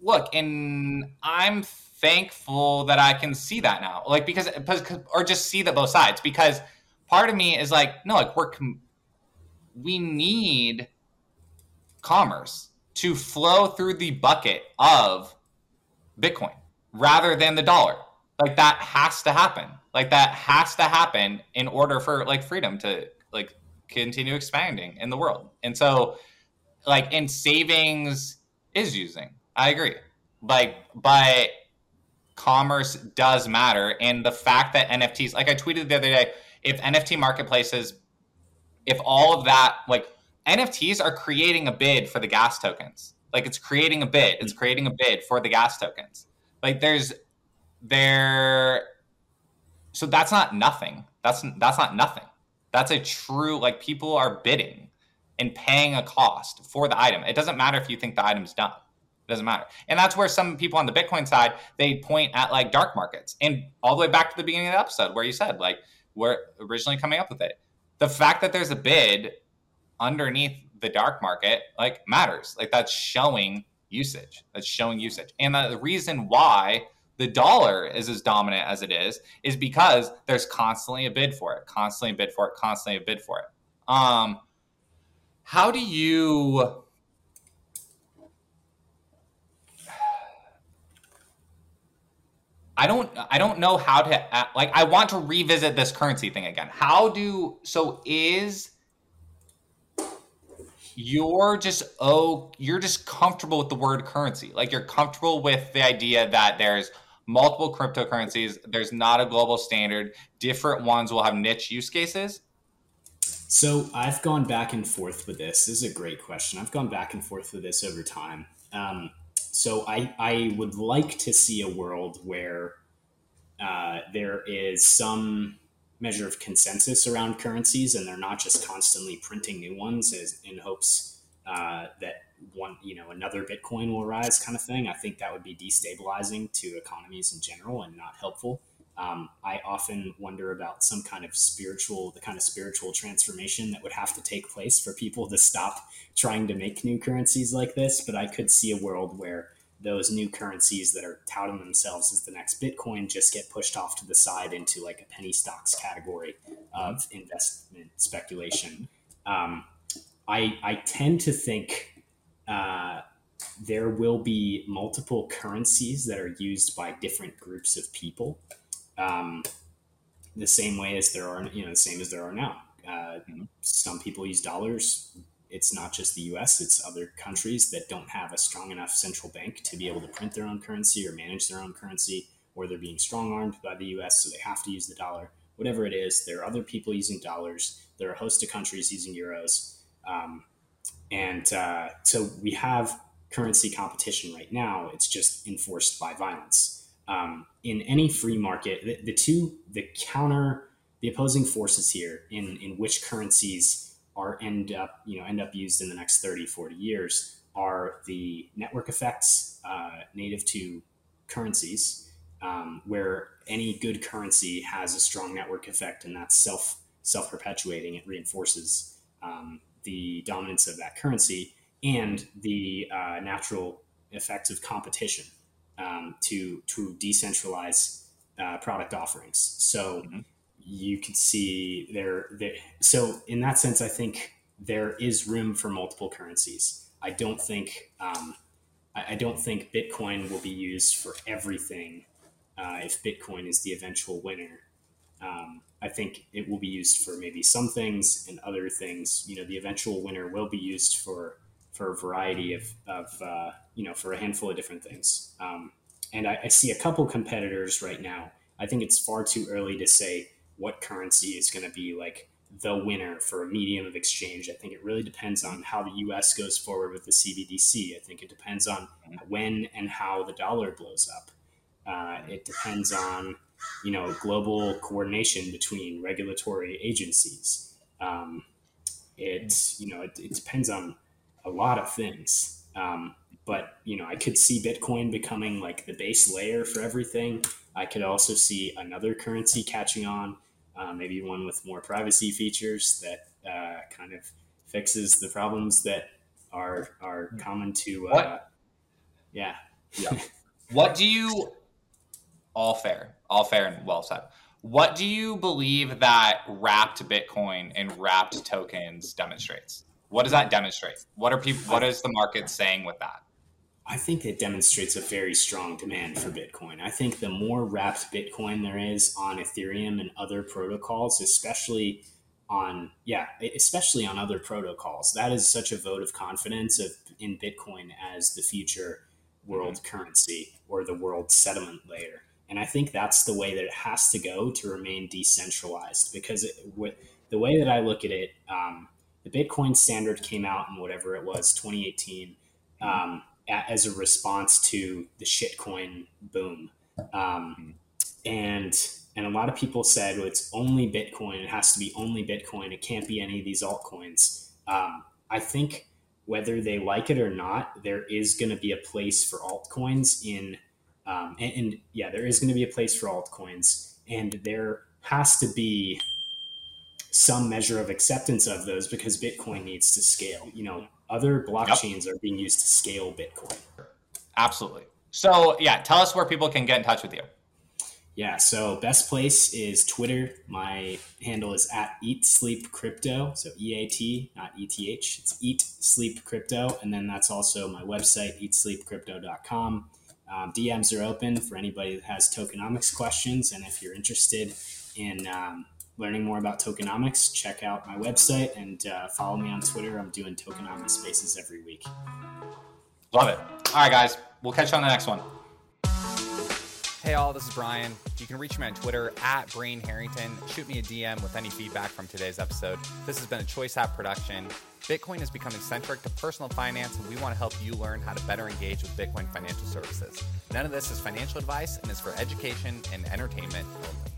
Speaker 2: look, and I'm thankful that I can see that now, like because or just see that both sides. Because part of me is like, no, like we're com- we need commerce to flow through the bucket of Bitcoin rather than the dollar like that has to happen. Like that has to happen in order for like freedom to like continue expanding in the world. And so like in savings is using. I agree. Like but commerce does matter. And the fact that nfts like i tweeted the other day if nft marketplaces if all of that like nfts are creating a bid for the gas tokens. Like it's creating a bid. It's mm. creating a bid for the gas tokens. Like there's there so that's not nothing. That's that's not nothing. That's a true like people are bidding and paying a cost for the item. It doesn't matter if you think the item's done it doesn't matter. And that's where some people on the bitcoin side they point at like dark markets. And all the way back to the beginning of the episode where you said like we're originally coming up with it. The fact that there's a bid underneath the dark market like matters. Like that's showing usage. That's showing usage. And the reason why the dollar is as dominant as it is is because there's constantly a bid for it, constantly a bid for it, constantly a bid for it. Um, how do you I don't I don't know how to uh, like I want to revisit this currency thing again. How do so is you're just oh you're just comfortable with the word currency. Like you're comfortable with the idea that there's multiple cryptocurrencies, there's not a global standard, different ones will have niche use cases.
Speaker 1: So I've gone back and forth with this. This is a great question. I've gone back and forth with this over time. Um, so I, I would like to see a world where uh, there is some measure of consensus around currencies and they're not just constantly printing new ones as, in hopes uh, that one you know another bitcoin will rise kind of thing i think that would be destabilizing to economies in general and not helpful um, I often wonder about some kind of spiritual, the kind of spiritual transformation that would have to take place for people to stop trying to make new currencies like this. But I could see a world where those new currencies that are touting themselves as the next Bitcoin just get pushed off to the side into like a penny stocks category of investment speculation. Um, I, I tend to think uh, there will be multiple currencies that are used by different groups of people um, the same way as there are, you know, the same as there are now. Uh, some people use dollars. It's not just the U.S. It's other countries that don't have a strong enough central bank to be able to print their own currency or manage their own currency, or they're being strong armed by the U.S. so they have to use the dollar. Whatever it is, there are other people using dollars. There are a host of countries using euros, um, and uh, so we have currency competition right now. It's just enforced by violence um, in any free market, the, the, two, the counter, the opposing forces here in, in which currencies are end up, you know, end up used in the next 30, 40 years are the network effects uh, native to currencies, um, where any good currency has a strong network effect and that's self self perpetuating. It reinforces um, the dominance of that currency and the uh, natural effects of competition um, to to decentralize uh, product offerings. So mm-hmm. you can see there, there. So in that sense, I think there is room for multiple currencies. I don't think um, I, I, don't think Bitcoin will be used for everything. Uh, if Bitcoin is the eventual winner, um, I think it will be used for maybe some things and other things. You know, the eventual winner will be used for for a variety of, of uh, you know, for a handful of different things. Um, and I, I, see a couple competitors right now. I think it's far too early to say what currency is going to be like the winner for a medium of exchange. I think it really depends on how the US goes forward with the CBDC. I think it depends on when and how the dollar blows up. Uh, it depends on you know global coordination between regulatory agencies. Um, it you know it, it depends on a lot of things. Um, but you know, I could see Bitcoin becoming like the base layer for everything. I could also see another currency catching on, uh, maybe one with more privacy features that uh, kind of fixes the problems that are are common to. Uh, yeah.
Speaker 2: Yeah. *laughs* what do you? All fair, all fair, and well said. What do you believe that wrapped Bitcoin and wrapped tokens demonstrates? What does that demonstrate? What are people? What is the market saying with that?
Speaker 1: I think it demonstrates a very strong demand for Bitcoin. I think the more wrapped Bitcoin there is on Ethereum and other protocols, especially on yeah, especially on other protocols, that is such a vote of confidence of in Bitcoin as the future world mm-hmm. currency or the world settlement layer. And I think that's the way that it has to go to remain decentralized because it, the way that I look at it, um, the Bitcoin standard came out in whatever it was, 2018, um, as a response to the shitcoin boom. Um, and and a lot of people said, well, it's only Bitcoin. It has to be only Bitcoin. It can't be any of these altcoins. Um, I think whether they like it or not, there is going to be a place for altcoins in, um, and, and yeah, there is going to be a place for altcoins, and there has to be some measure of acceptance of those because Bitcoin needs to scale. You know, other blockchains yep. are being used to scale Bitcoin.
Speaker 2: Absolutely. So, yeah, tell us where people can get in touch with you.
Speaker 1: Yeah, so best place is Twitter. My handle is at Eat Sleep Crypto. So E A T, not E T H. It's Eat Sleep Crypto. And then that's also my website, eatsleepcrypto.com. Um, DMs are open for anybody that has tokenomics questions. And if you're interested in um, learning more about tokenomics, check out my website and uh, follow me on Twitter. I'm doing tokenomics spaces every week.
Speaker 3: Love it. All right, guys. We'll catch you on the next one.
Speaker 2: Hey, all, this is Brian. You can reach me on Twitter at Brain Harrington. Shoot me a DM with any feedback from today's episode. This has been a Choice App production. Bitcoin is becoming centric to personal finance, and we want to help you learn how to better engage with Bitcoin financial services. None of this is financial advice and is for education and entertainment only.